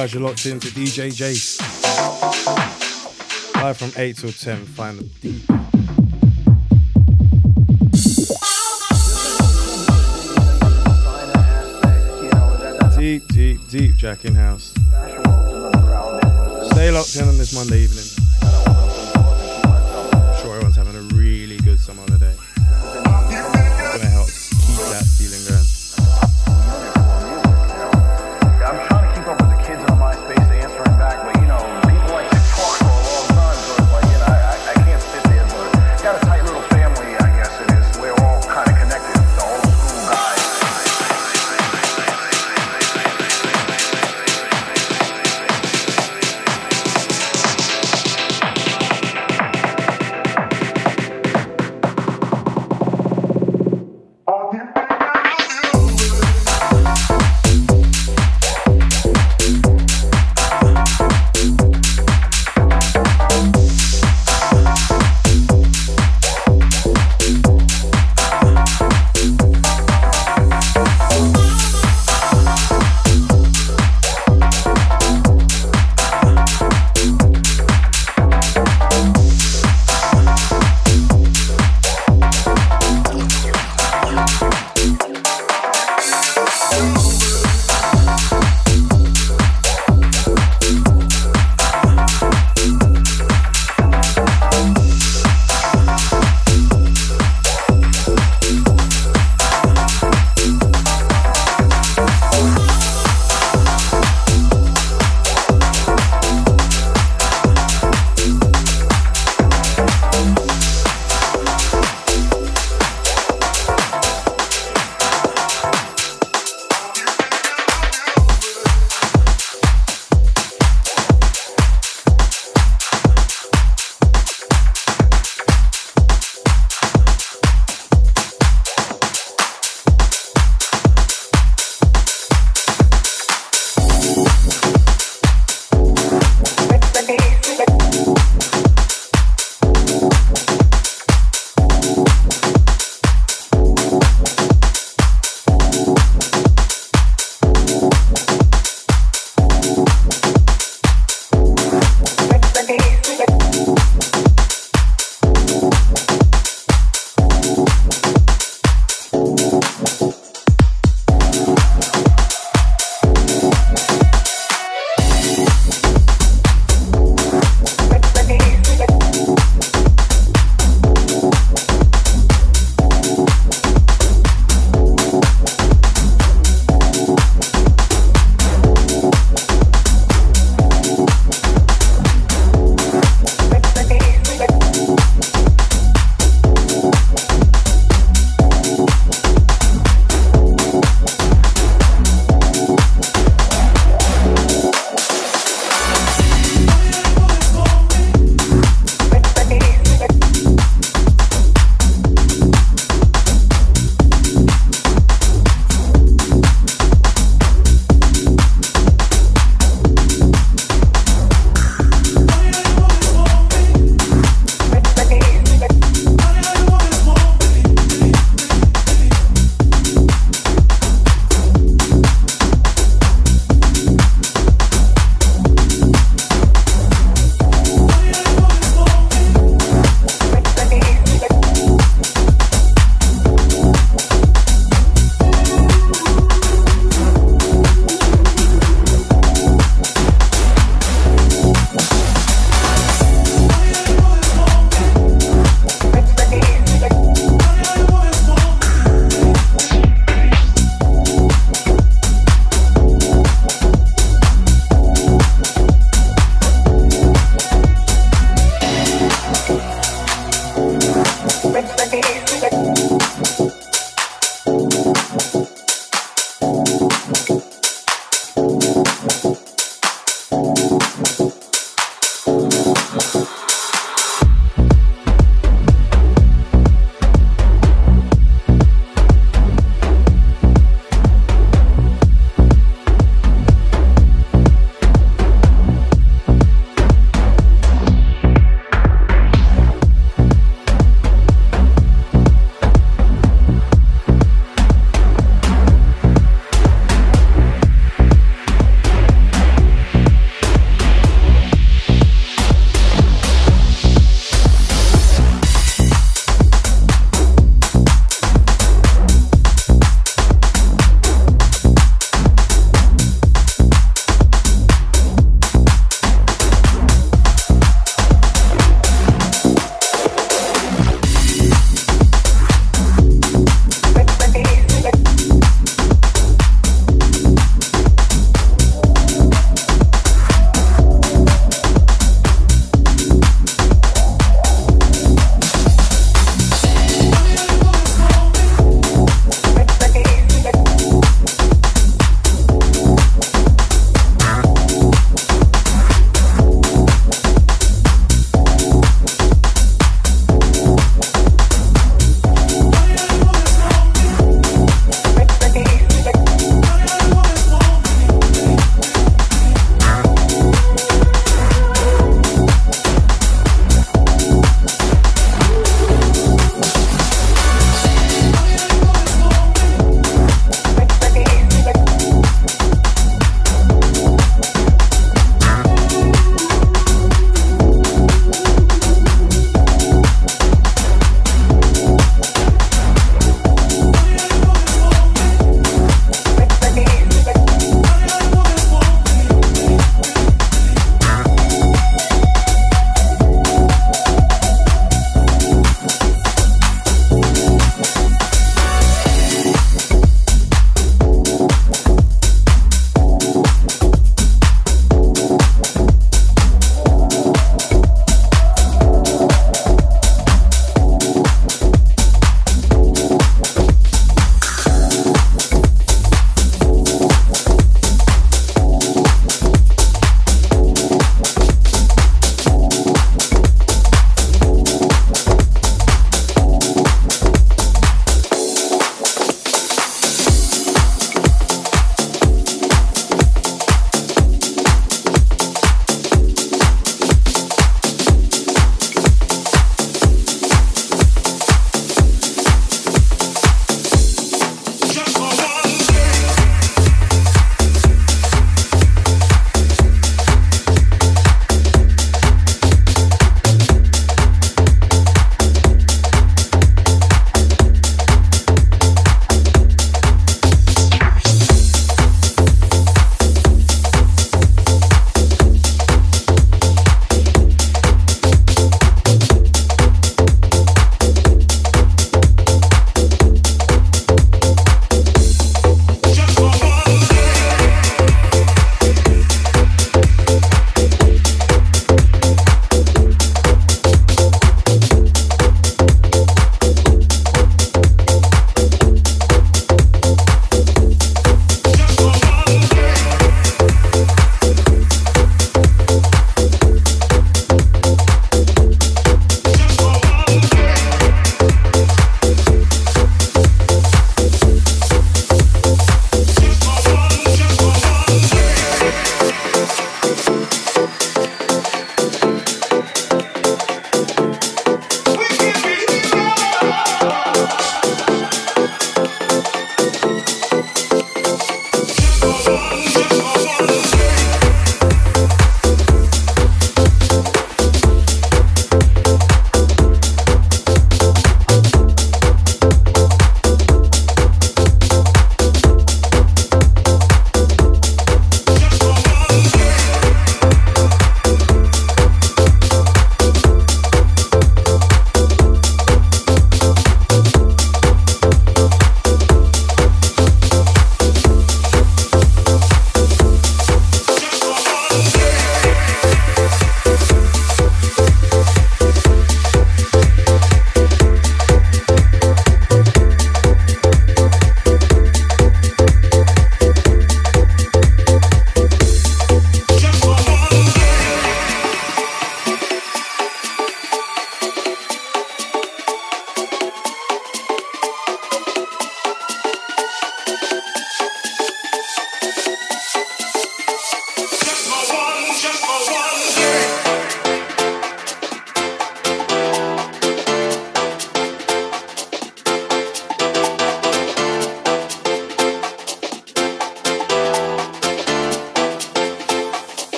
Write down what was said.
guys, you're locked into DJ Jace. Live from 8 till 10, find the deep. Deep, deep, deep Jack in house. Stay locked in on this Monday evening.